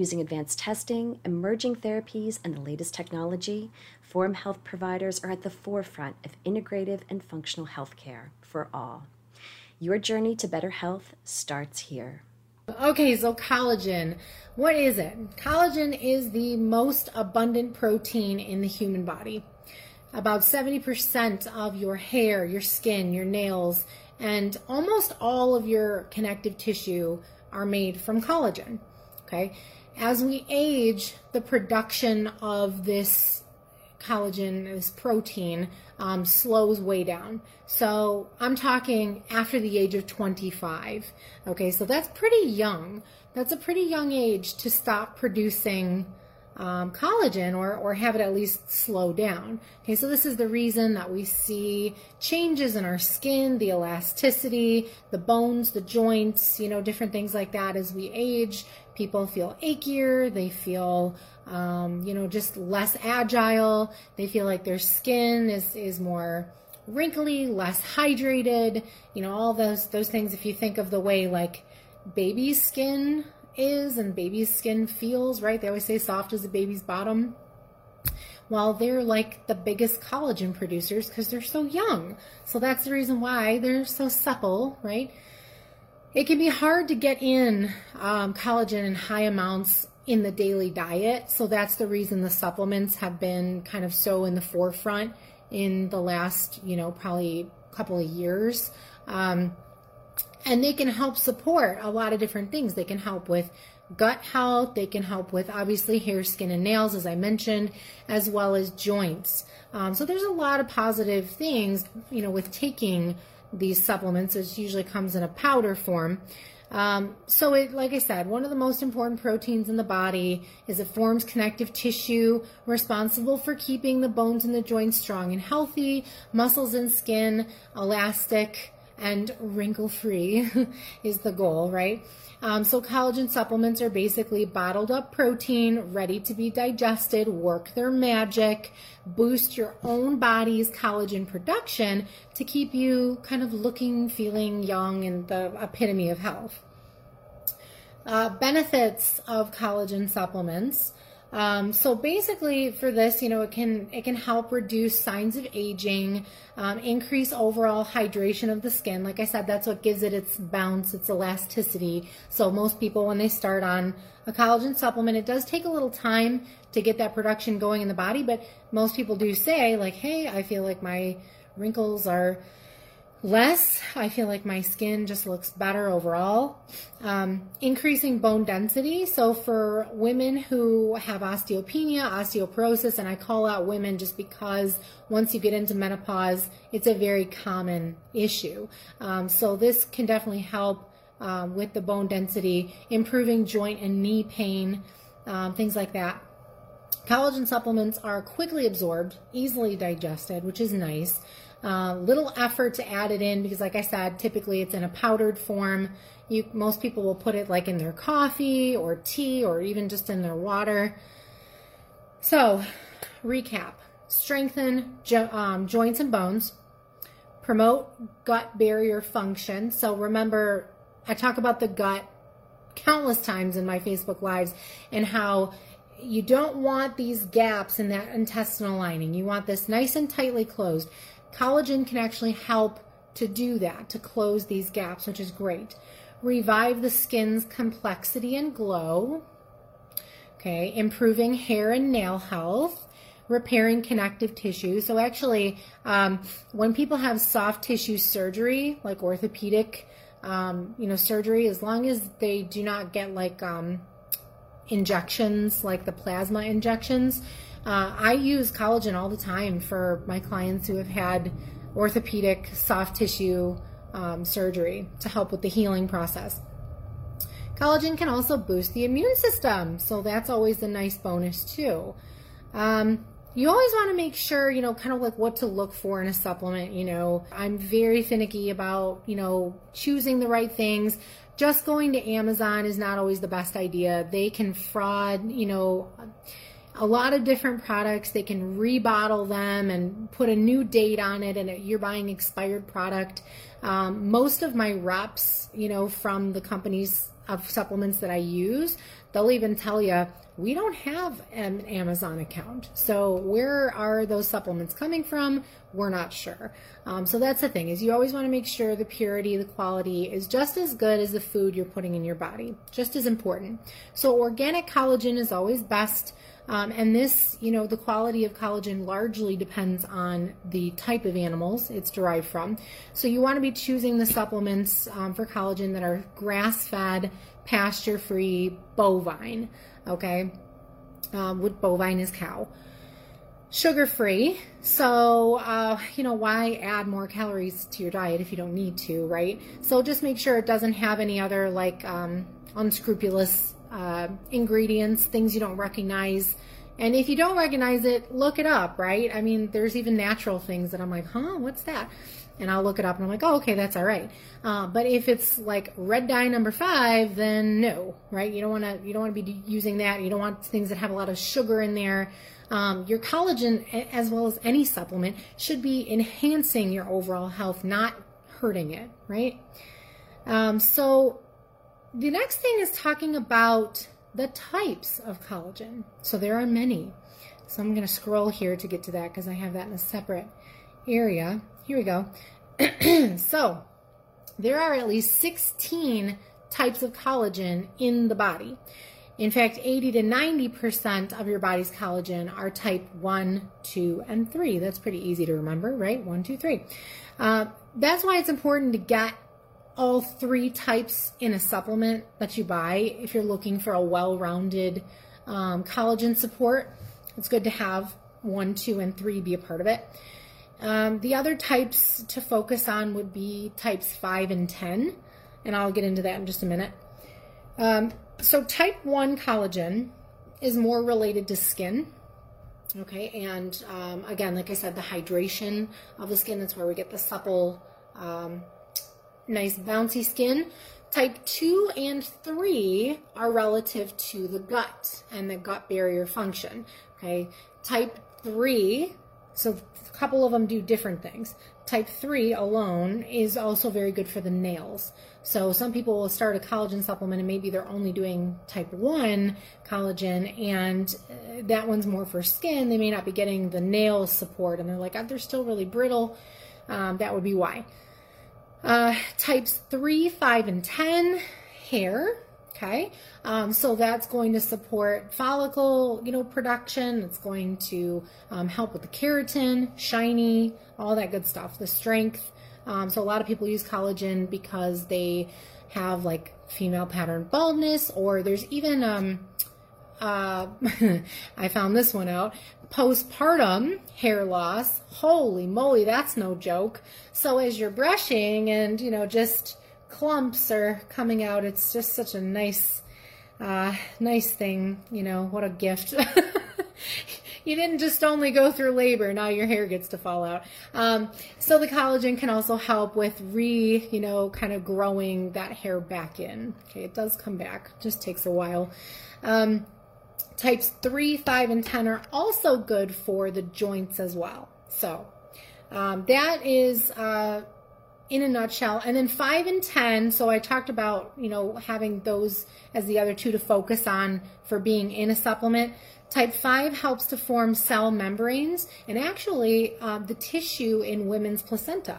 Using advanced testing, emerging therapies, and the latest technology, Forum Health providers are at the forefront of integrative and functional healthcare for all. Your journey to better health starts here. Okay, so collagen. What is it? Collagen is the most abundant protein in the human body. About 70% of your hair, your skin, your nails, and almost all of your connective tissue are made from collagen. Okay, as we age, the production of this collagen, this protein, um, slows way down. So I'm talking after the age of 25. Okay, so that's pretty young. That's a pretty young age to stop producing um, collagen or, or have it at least slow down. Okay, so this is the reason that we see changes in our skin, the elasticity, the bones, the joints, you know, different things like that as we age. People feel achier, they feel, um, you know, just less agile, they feel like their skin is, is more wrinkly, less hydrated, you know, all those, those things. If you think of the way like baby skin is and baby's skin feels, right? They always say soft as a baby's bottom. Well, they're like the biggest collagen producers because they're so young. So that's the reason why they're so supple, right? It can be hard to get in um, collagen in high amounts in the daily diet. So that's the reason the supplements have been kind of so in the forefront in the last, you know, probably couple of years. Um, and they can help support a lot of different things. They can help with gut health, they can help with obviously hair, skin, and nails, as I mentioned, as well as joints. Um, so there's a lot of positive things, you know, with taking these supplements. It usually comes in a powder form. Um, so it, like I said, one of the most important proteins in the body is it forms connective tissue responsible for keeping the bones and the joints strong and healthy, muscles and skin elastic, and wrinkle free is the goal, right? Um, so, collagen supplements are basically bottled up protein ready to be digested, work their magic, boost your own body's collagen production to keep you kind of looking, feeling young, and the epitome of health. Uh, benefits of collagen supplements. Um, so basically, for this, you know, it can it can help reduce signs of aging, um, increase overall hydration of the skin. Like I said, that's what gives it its bounce, its elasticity. So most people, when they start on a collagen supplement, it does take a little time to get that production going in the body. But most people do say, like, "Hey, I feel like my wrinkles are." Less. I feel like my skin just looks better overall. Um, increasing bone density. So for women who have osteopenia, osteoporosis, and I call out women just because once you get into menopause, it's a very common issue. Um, so this can definitely help um, with the bone density, improving joint and knee pain, um, things like that. Collagen supplements are quickly absorbed, easily digested, which is nice. Uh, little effort to add it in because, like I said, typically it's in a powdered form. You most people will put it like in their coffee or tea or even just in their water. So, recap: strengthen jo- um, joints and bones, promote gut barrier function. So remember, I talk about the gut countless times in my Facebook lives and how you don't want these gaps in that intestinal lining. You want this nice and tightly closed. Collagen can actually help to do that, to close these gaps, which is great. Revive the skin's complexity and glow. Okay, improving hair and nail health, repairing connective tissue. So, actually, um, when people have soft tissue surgery, like orthopedic, um, you know, surgery, as long as they do not get like um, injections, like the plasma injections, uh, I use collagen all the time for my clients who have had orthopedic soft tissue um, surgery to help with the healing process. Collagen can also boost the immune system, so that's always a nice bonus too. Um, you always want to make sure, you know, kind of like what to look for in a supplement. You know, I'm very finicky about, you know, choosing the right things. Just going to Amazon is not always the best idea. They can fraud, you know, a lot of different products. They can rebottle them and put a new date on it, and you're buying expired product. Um, most of my reps, you know, from the companies of supplements that I use, they'll even tell you we don't have an Amazon account. So where are those supplements coming from? We're not sure. Um, so that's the thing is you always want to make sure the purity, the quality is just as good as the food you're putting in your body, just as important. So organic collagen is always best. Um, and this, you know, the quality of collagen largely depends on the type of animals it's derived from. So you want to be choosing the supplements um, for collagen that are grass fed, pasture free, bovine. Okay, um, with bovine is cow. Sugar free. So, uh, you know, why add more calories to your diet if you don't need to, right? So just make sure it doesn't have any other like um, unscrupulous uh, ingredients, things you don't recognize. And if you don't recognize it, look it up, right? I mean, there's even natural things that I'm like, huh, what's that? And I'll look it up and I'm like, oh, okay, that's all right. Uh, but if it's like red dye number five, then no, right? You don't want to, you don't want to be using that. You don't want things that have a lot of sugar in there. Um, your collagen, as well as any supplement, should be enhancing your overall health, not hurting it, right? Um, so the next thing is talking about the types of collagen. So there are many. So I'm going to scroll here to get to that because I have that in a separate area. Here we go. so there are at least 16 types of collagen in the body. In fact, 80 to 90% of your body's collagen are type 1, 2, and 3. That's pretty easy to remember, right? 1, 2, 3. Uh, that's why it's important to get all three types in a supplement that you buy if you're looking for a well-rounded um, collagen support. It's good to have one, two, and three be a part of it. Um, the other types to focus on would be types five and 10, and I'll get into that in just a minute. Um, so, type 1 collagen is more related to skin. Okay, and um, again, like I said, the hydration of the skin, that's where we get the supple um, nice bouncy skin. Type 2 and 3 are relative to the gut and the gut barrier function. Okay, type 3, so a couple of them do different things. Type 3 alone is also very good for the nails. So some people will start a collagen supplement and maybe they're only doing type 1 collagen and uh, that one's more for skin. They may not be getting the nail support and they're like, oh, they're still really brittle. Um, that would be why. Uh, types 3, 5, and 10, hair. Okay, um, so that's going to support follicle, you know, production. It's going to um, help with the keratin, shiny, all that good stuff, the strength. Um, so a lot of people use collagen because they have like female pattern baldness, or there's even um, uh, I found this one out postpartum hair loss. Holy moly, that's no joke. So as you're brushing and, you know, just clumps are coming out, it's just such a nice, uh, nice thing, you know, what a gift. you didn't just only go through labor, now your hair gets to fall out. Um, so the collagen can also help with re, you know, kind of growing that hair back in. Okay, it does come back, just takes a while. Um, Types 3, 5, and 10 are also good for the joints as well. So um, that is uh, in a nutshell. And then 5 and 10, so I talked about, you know, having those as the other two to focus on for being in a supplement. Type 5 helps to form cell membranes and actually uh, the tissue in women's placenta.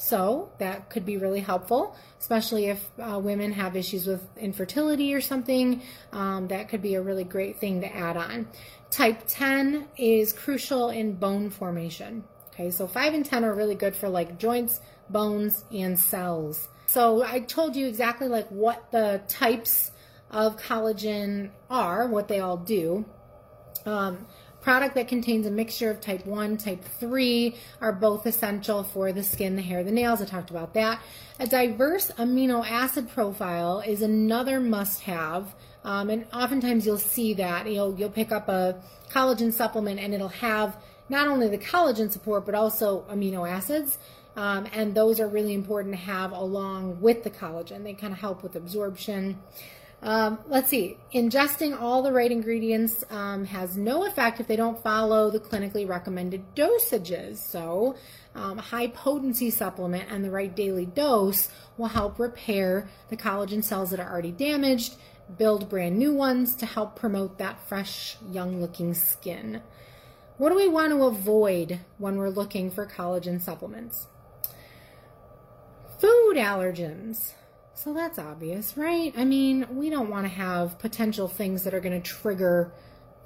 So that could be really helpful, especially if uh, women have issues with infertility or something. Um, that could be a really great thing to add on. Type 10 is crucial in bone formation. Okay, so 5 and 10 are really good for like joints, bones, and cells. So I told you exactly like what the types of collagen are, what they all do. Um, Product that contains a mixture of type 1, type 3 are both essential for the skin, the hair, the nails. I talked about that. A diverse amino acid profile is another must have Um, and oftentimes you'll see that you'll you'll pick up a collagen supplement and it'll have not only the collagen support but also amino acids. Um, and those are really important to have along with the collagen. They kind of help with absorption. Um, let's see, ingesting all the right ingredients um, has no effect if they don't follow the clinically recommended dosages. So, um, high potency supplement and the right daily dose will help repair the collagen cells that are already damaged, build brand new ones to help promote that fresh, young looking skin. What do we want to avoid when we're looking for collagen supplements? Food allergens. So that's obvious, right? I mean, we don't want to have potential things that are going to trigger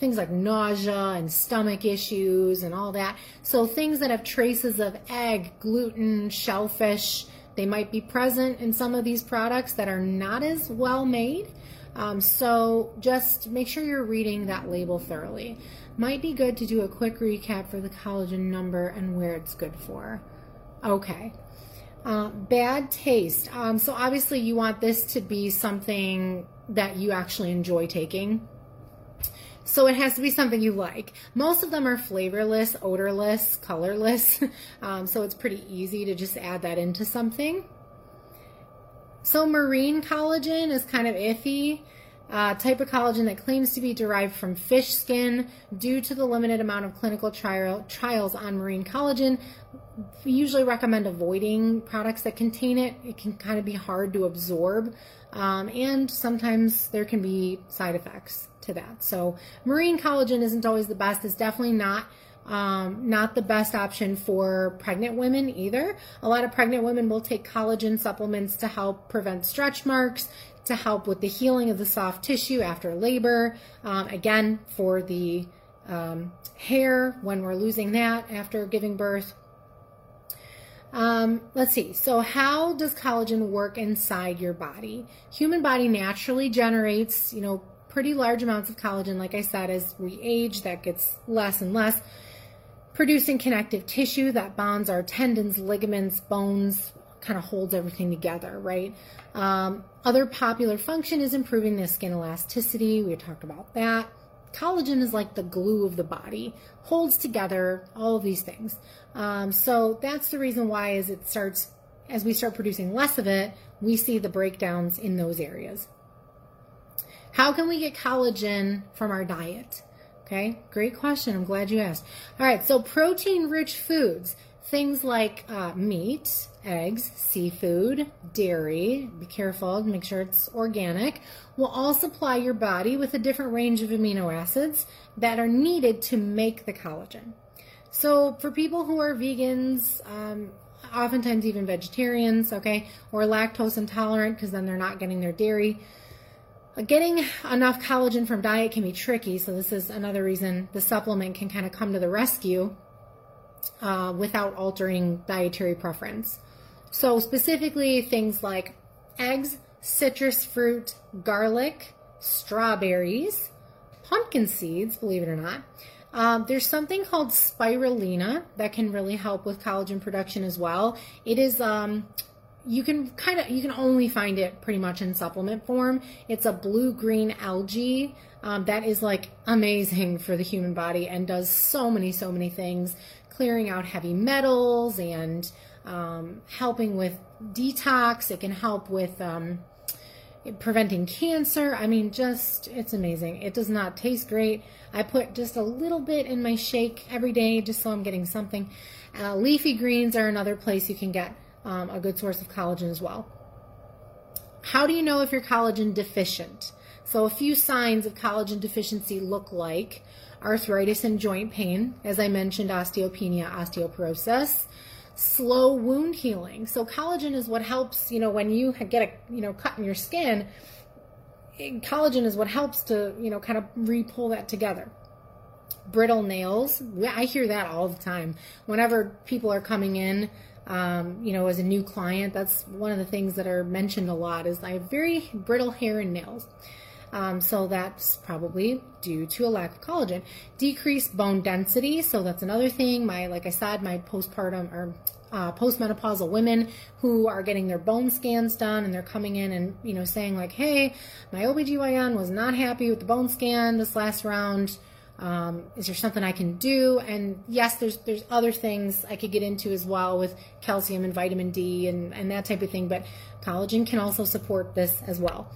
things like nausea and stomach issues and all that. So things that have traces of egg, gluten, shellfish, they might be present in some of these products that are not as well made. Um, so just make sure you're reading that label thoroughly. Might be good to do a quick recap for the collagen number and where it's good for. Okay, uh, bad taste. Um, so obviously you want this to be something that you actually enjoy taking. So it has to be something you like. Most of them are flavorless, odorless, colorless. um, so it's pretty easy to just add that into something. So marine collagen is kind of iffy. Uh, type of collagen that claims to be derived from fish skin due to the limited amount of clinical trial, trials on marine collagen we usually recommend avoiding products that contain it. It can kind of be hard to absorb, um, and sometimes there can be side effects to that. So, marine collagen isn't always the best. It's definitely not um, not the best option for pregnant women either. A lot of pregnant women will take collagen supplements to help prevent stretch marks, to help with the healing of the soft tissue after labor. Um, again, for the um, hair when we're losing that after giving birth. Um, let's see. So, how does collagen work inside your body? Human body naturally generates, you know, pretty large amounts of collagen. Like I said, as we age, that gets less and less. Producing connective tissue that bonds our tendons, ligaments, bones, kind of holds everything together, right? Um, other popular function is improving the skin elasticity. We talked about that. Collagen is like the glue of the body, holds together all of these things. Um, so that's the reason why, as it starts, as we start producing less of it, we see the breakdowns in those areas. How can we get collagen from our diet? Okay, great question. I'm glad you asked. All right, so protein rich foods, things like uh, meat, eggs, seafood, dairy, be careful, make sure it's organic, will all supply your body with a different range of amino acids that are needed to make the collagen. So for people who are vegans, um, oftentimes even vegetarians, okay, or lactose intolerant because then they're not getting their dairy. Uh, getting enough collagen from diet can be tricky, so this is another reason the supplement can kind of come to the rescue uh, without altering dietary preference. So, specifically, things like eggs, citrus fruit, garlic, strawberries, pumpkin seeds, believe it or not, um, there's something called spirulina that can really help with collagen production as well. It is um, you can kind of you can only find it pretty much in supplement form. It's a blue green algae um, that is like amazing for the human body and does so many so many things, clearing out heavy metals and um, helping with detox. It can help with um, preventing cancer. I mean, just it's amazing. It does not taste great. I put just a little bit in my shake every day just so I'm getting something. Uh, leafy greens are another place you can get um, a good source of collagen as well. How do you know if you're collagen deficient? So, a few signs of collagen deficiency look like arthritis and joint pain, as I mentioned, osteopenia, osteoporosis, slow wound healing. So collagen is what helps, you know, when you get a, you know, cut in your skin, collagen is what helps to, you know, kind of re-pull that together. Brittle nails, I hear that all the time. Whenever people are coming in, um, you know, as a new client, that's one of the things that are mentioned a lot is I have very brittle hair and nails. Um, so that's probably due to a lack of collagen. Decreased bone density. So that's another thing. My, like I said, my postpartum or uh, postmenopausal women who are getting their bone scans done and they're coming in and you know saying like hey my obgyn was not happy with the bone scan this last round um, is there something i can do and yes there's there's other things i could get into as well with calcium and vitamin d and, and that type of thing but collagen can also support this as well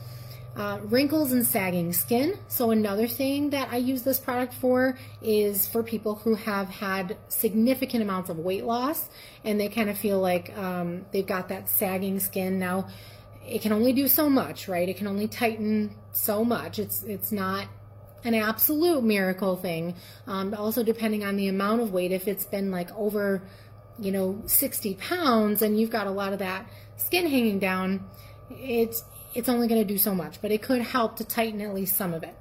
uh, wrinkles and sagging skin. So, another thing that I use this product for is for people who have had significant amounts of weight loss and they kind of feel like um, they've got that sagging skin. Now, it can only do so much, right? It can only tighten so much. It's it's not an absolute miracle thing. Um, also, depending on the amount of weight, if it's been like over, you know, 60 pounds and you've got a lot of that skin hanging down, it's it's only going to do so much, but it could help to tighten at least some of it.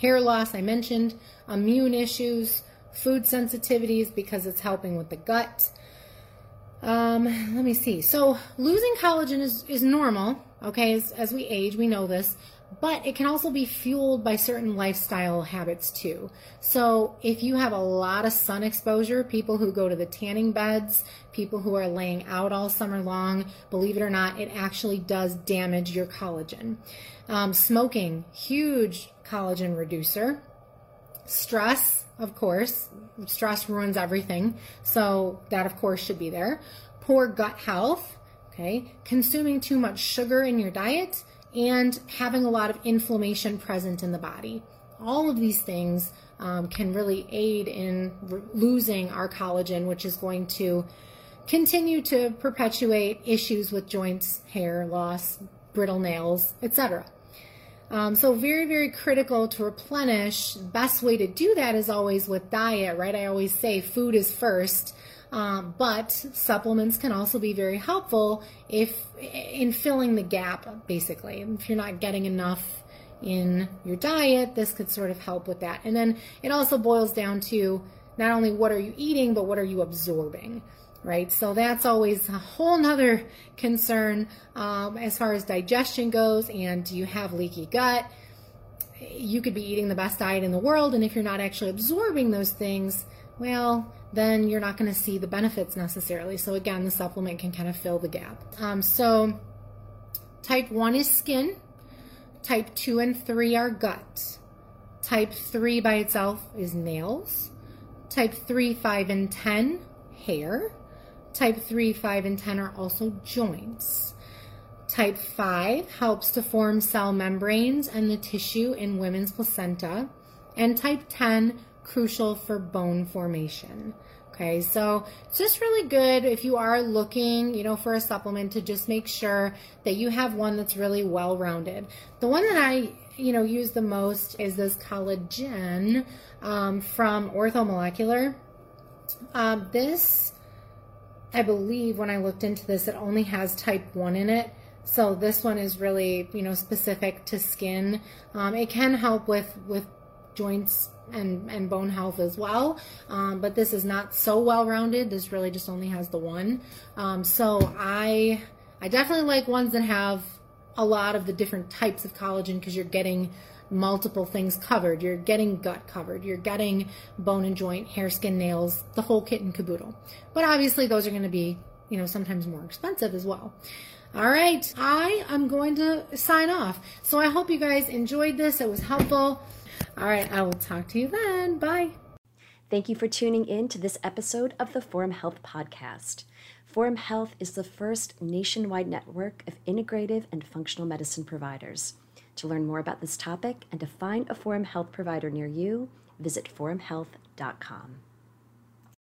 Hair loss, I mentioned, immune issues, food sensitivities because it's helping with the gut. Um, let me see. So losing collagen is, is normal, okay, as, as we age, we know this, but it can also be fueled by certain lifestyle habits too. So if you have a lot of sun exposure, people who go to the tanning beds, people who are laying out all summer long, believe it or not, it actually does damage your collagen. Um, smoking, huge collagen reducer. Stress, of course, stress ruins everything. So that, of course, should be there. Poor gut health, okay. Consuming too much sugar in your diet and having a lot of inflammation present in the body. All of these things um, can really aid in re- losing our collagen, which is going to continue to perpetuate issues with joints, hair loss, brittle nails, etc. Um, so very, very critical to replenish. Best way to do that is always with diet, right? I always say food is first. Um, but supplements can also be very helpful if in filling the gap, basically. If you're not getting enough in your diet, this could sort of help with that. And then it also boils down to not only what are you eating, but what are you absorbing, right? So that's always a whole nother concern um, as far as digestion goes. And do you have leaky gut? You could be eating the best diet in the world, and if you're not actually absorbing those things, well, then you're not going to see the benefits necessarily. So, again, the supplement can kind of fill the gap. Um, so, type 1 is skin, type 2 and 3 are gut, type 3 by itself is nails, type 3, 5, and 10, hair, type 3, 5, and 10 are also joints. Type 5 helps to form cell membranes and the tissue in women's placenta. And type 10 crucial for bone formation. Okay, so it's just really good if you are looking, you know, for a supplement to just make sure that you have one that's really well rounded. The one that I, you know, use the most is this collagen um, from Orthomolecular. Um, this, I believe, when I looked into this, it only has type 1 in it. So this one is really, you know, specific to skin. Um, it can help with with joints and, and bone health as well. Um, but this is not so well rounded. This really just only has the one. Um, so I I definitely like ones that have a lot of the different types of collagen because you're getting multiple things covered. You're getting gut covered. You're getting bone and joint, hair, skin, nails, the whole kit and caboodle. But obviously, those are going to be, you know, sometimes more expensive as well. All right, I am going to sign off. So I hope you guys enjoyed this. It was helpful. All right, I will talk to you then. Bye. Thank you for tuning in to this episode of the Forum Health Podcast. Forum Health is the first nationwide network of integrative and functional medicine providers. To learn more about this topic and to find a Forum Health provider near you, visit forumhealth.com.